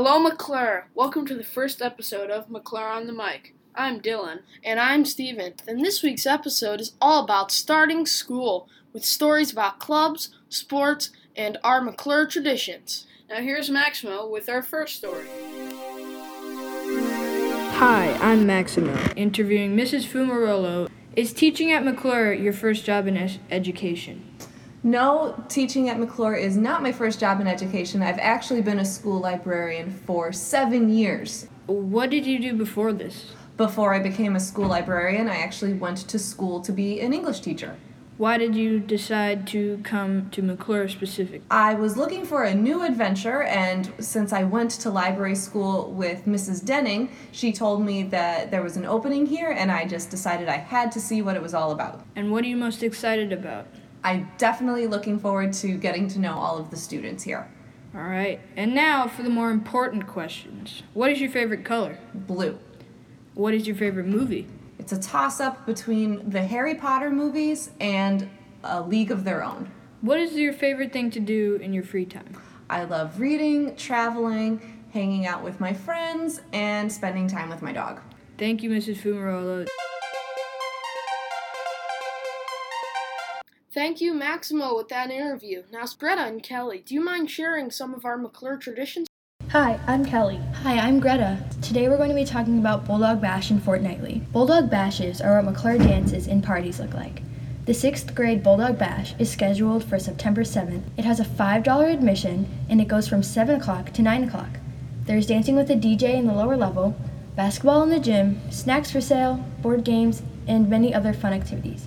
Hello, McClure. Welcome to the first episode of McClure on the Mic. I'm Dylan. And I'm Steven. And this week's episode is all about starting school with stories about clubs, sports, and our McClure traditions. Now, here's Maximo with our first story. Hi, I'm Maximo, interviewing Mrs. Fumarolo. Is teaching at McClure your first job in es- education? No, teaching at McClure is not my first job in education. I've actually been a school librarian for seven years. What did you do before this? Before I became a school librarian, I actually went to school to be an English teacher. Why did you decide to come to McClure specifically? I was looking for a new adventure, and since I went to library school with Mrs. Denning, she told me that there was an opening here, and I just decided I had to see what it was all about. And what are you most excited about? I'm definitely looking forward to getting to know all of the students here. All right, and now for the more important questions. What is your favorite color? Blue. What is your favorite movie? It's a toss up between the Harry Potter movies and A League of Their Own. What is your favorite thing to do in your free time? I love reading, traveling, hanging out with my friends, and spending time with my dog. Thank you, Mrs. Fumarolo. Thank you, Maximo, with that interview. Now, Greta and Kelly, do you mind sharing some of our McClure traditions? Hi, I'm Kelly. Hi, I'm Greta. Today we're going to be talking about Bulldog Bash and Fortnightly. Bulldog Bashes are what McClure dances and parties look like. The 6th grade Bulldog Bash is scheduled for September 7th. It has a $5 admission and it goes from 7 o'clock to 9 o'clock. There's dancing with a DJ in the lower level, basketball in the gym, snacks for sale, board games, and many other fun activities.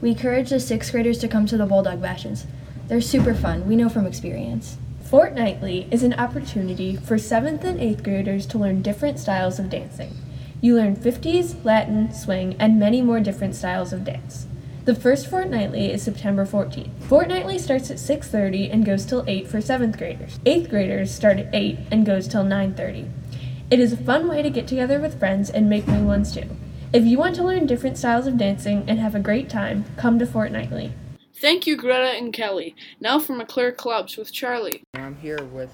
We encourage the 6th graders to come to the Bulldog Bashes. They're super fun, we know from experience. Fortnightly is an opportunity for 7th and 8th graders to learn different styles of dancing. You learn 50s, Latin, swing, and many more different styles of dance. The first fortnightly is September 14th. Fortnightly starts at 6:30 and goes till 8 for 7th graders. 8th graders start at 8 and goes till 9:30. It is a fun way to get together with friends and make new ones too. If you want to learn different styles of dancing and have a great time, come to Fortnightly. Thank you, Greta and Kelly. Now for McClure Clubs with Charlie. I'm here with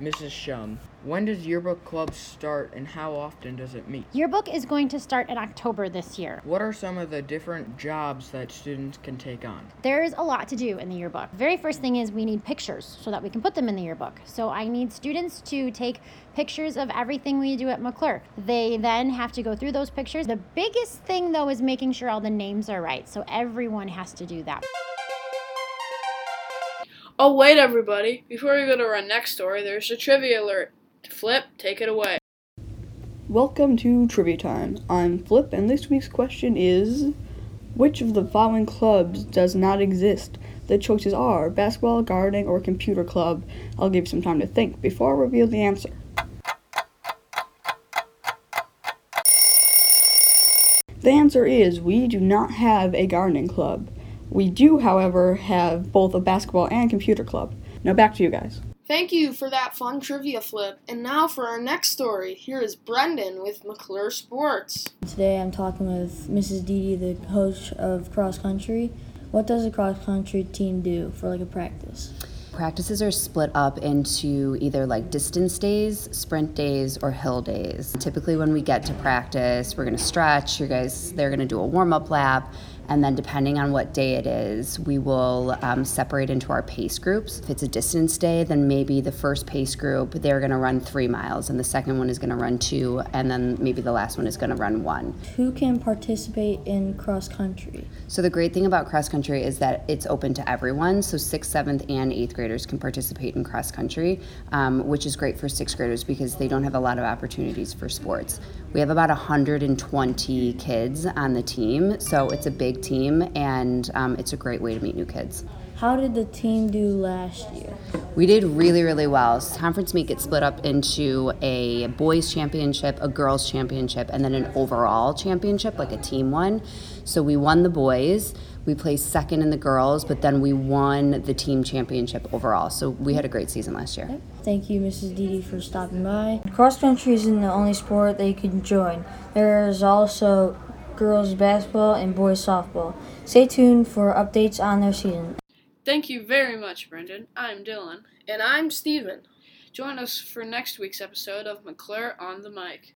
Mrs. Shum. When does yearbook club start and how often does it meet? Yearbook is going to start in October this year. What are some of the different jobs that students can take on? There's a lot to do in the yearbook. Very first thing is we need pictures so that we can put them in the yearbook. So I need students to take pictures of everything we do at McClure. They then have to go through those pictures. The biggest thing though is making sure all the names are right. So everyone has to do that. Oh, wait, everybody. Before we go to our next story, there's a trivia alert. Flip, take it away. Welcome to Trivia Time. I'm Flip, and this week's question is Which of the following clubs does not exist? The choices are basketball, gardening, or computer club. I'll give you some time to think before I reveal the answer. The answer is we do not have a gardening club. We do, however, have both a basketball and computer club. Now back to you guys. Thank you for that fun trivia flip. And now for our next story. Here is Brendan with McClure Sports. Today I'm talking with Mrs. Didi, the coach of cross country. What does a cross country team do for like a practice? Practices are split up into either like distance days, sprint days, or hill days. Typically, when we get to practice, we're gonna stretch. You guys, they're gonna do a warm up lap. And then, depending on what day it is, we will um, separate into our pace groups. If it's a distance day, then maybe the first pace group, they're going to run three miles, and the second one is going to run two, and then maybe the last one is going to run one. Who can participate in cross country? So, the great thing about cross country is that it's open to everyone. So, sixth, seventh, and eighth graders can participate in cross country, um, which is great for sixth graders because they don't have a lot of opportunities for sports. We have about 120 kids on the team, so it's a big team and um, it's a great way to meet new kids. How did the team do last year? We did really, really well. Conference meet gets split up into a boys' championship, a girls' championship, and then an overall championship, like a team one. So we won the boys. We placed second in the girls, but then we won the team championship overall. So we had a great season last year. Thank you, Mrs. Didi, for stopping by. Cross country isn't the only sport that you can join. There is also girls basketball and boys softball. Stay tuned for updates on their season. Thank you very much, Brendan. I'm Dylan. And I'm Steven. Join us for next week's episode of McClure on the Mic.